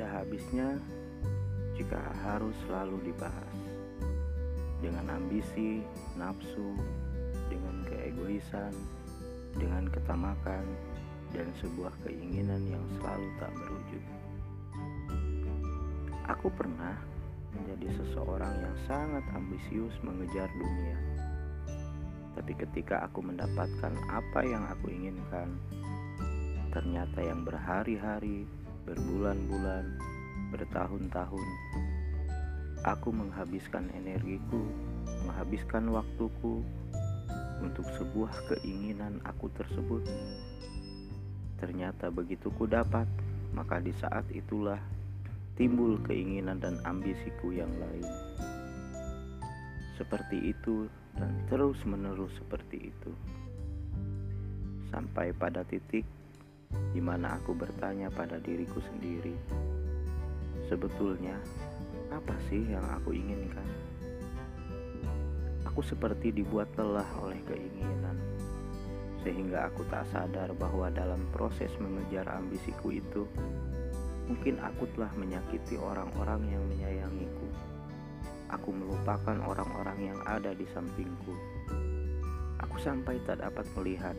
habisnya jika harus selalu dibahas dengan ambisi, nafsu, dengan keegoisan, dengan ketamakan, dan sebuah keinginan yang selalu tak berujung. Aku pernah menjadi seseorang yang sangat ambisius mengejar dunia. Tapi ketika aku mendapatkan apa yang aku inginkan, ternyata yang berhari-hari, berbulan-bulan, bertahun-tahun, aku menghabiskan energiku, menghabiskan waktuku untuk sebuah keinginan aku tersebut. Ternyata begitu ku dapat, maka di saat itulah timbul keinginan dan ambisiku yang lain. Seperti itu dan terus-menerus seperti itu. Sampai pada titik di mana aku bertanya pada diriku sendiri, sebetulnya apa sih yang aku inginkan? Aku seperti dibuat lelah oleh keinginan, sehingga aku tak sadar bahwa dalam proses mengejar ambisiku itu, Mungkin aku telah menyakiti orang-orang yang menyayangiku. Aku melupakan orang-orang yang ada di sampingku. Aku sampai tak dapat melihat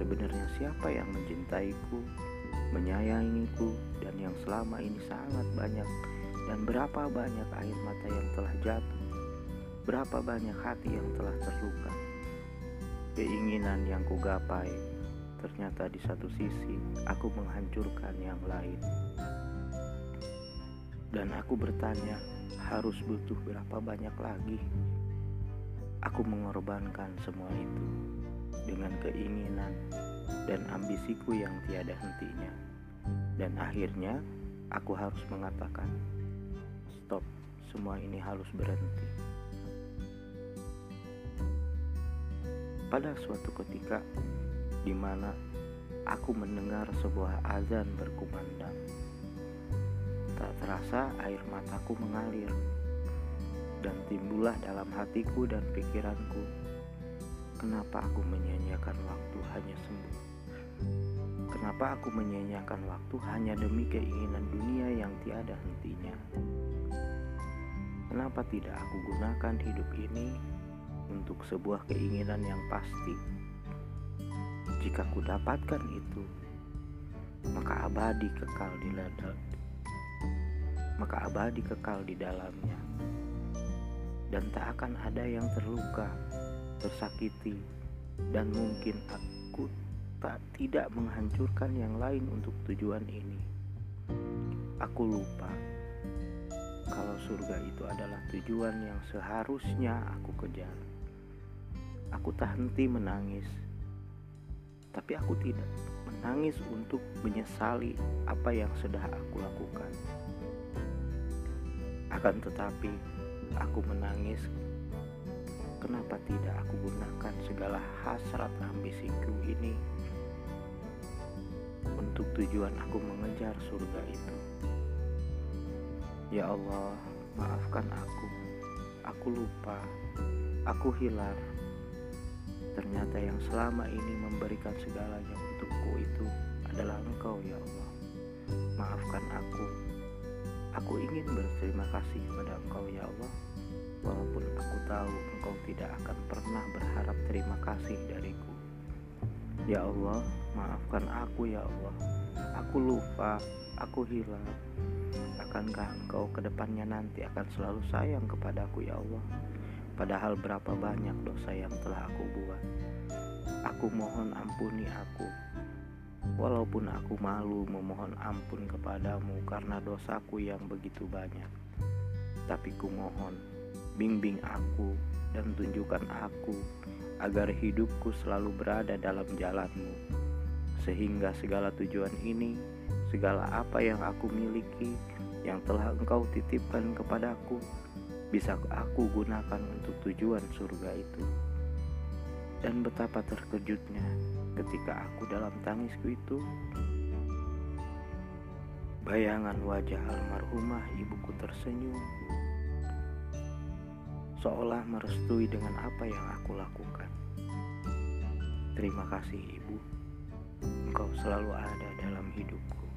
sebenarnya siapa yang mencintaiku, menyayangiku, dan yang selama ini sangat banyak dan berapa banyak air mata yang telah jatuh, berapa banyak hati yang telah terluka. Keinginan yang kugapai ternyata di satu sisi aku menghancurkan yang lain. Dan aku bertanya, harus butuh berapa banyak lagi? Aku mengorbankan semua itu dengan keinginan dan ambisiku yang tiada hentinya. Dan akhirnya aku harus mengatakan, stop, semua ini harus berhenti. Pada suatu ketika di mana aku mendengar sebuah azan berkumandang Tak terasa air mataku mengalir dan timbullah dalam hatiku dan pikiranku. Kenapa aku menyanyiakan waktu hanya sembuh? Kenapa aku menyanyiakan waktu hanya demi keinginan dunia yang tiada hentinya? Kenapa tidak aku gunakan hidup ini untuk sebuah keinginan yang pasti? Jika ku dapatkan itu, maka abadi kekal di ladang maka abadi kekal di dalamnya. Dan tak akan ada yang terluka, tersakiti, dan mungkin aku tak tidak menghancurkan yang lain untuk tujuan ini. Aku lupa kalau surga itu adalah tujuan yang seharusnya aku kejar. Aku tak henti menangis, tapi aku tidak menangis untuk menyesali apa yang sudah aku lakukan. Akan tetapi, aku menangis. Kenapa tidak aku gunakan segala hasrat ambisiku ini untuk tujuan aku mengejar surga itu? Ya Allah, maafkan aku. Aku lupa. Aku hilang. Ternyata yang selama ini memberikan segalanya untukku itu adalah Engkau, ya Allah. Maafkan aku Aku ingin berterima kasih kepada Engkau ya Allah. Walaupun aku tahu Engkau tidak akan pernah berharap terima kasih dariku. Ya Allah, maafkan aku ya Allah. Aku lupa, aku hilang Akankah Engkau ke depannya nanti akan selalu sayang kepadaku ya Allah? Padahal berapa banyak dosa yang telah aku buat. Aku mohon ampuni aku Walaupun aku malu memohon ampun kepadamu karena dosaku yang begitu banyak, tapi ku mohon, bimbing aku dan tunjukkan aku agar hidupku selalu berada dalam jalanmu, sehingga segala tujuan ini, segala apa yang aku miliki, yang telah engkau titipkan kepadaku, bisa aku gunakan untuk tujuan surga itu. Dan betapa terkejutnya ketika aku dalam tangisku itu. Bayangan wajah almarhumah ibuku tersenyum. Seolah merestui dengan apa yang aku lakukan. Terima kasih ibu. Engkau selalu ada dalam hidupku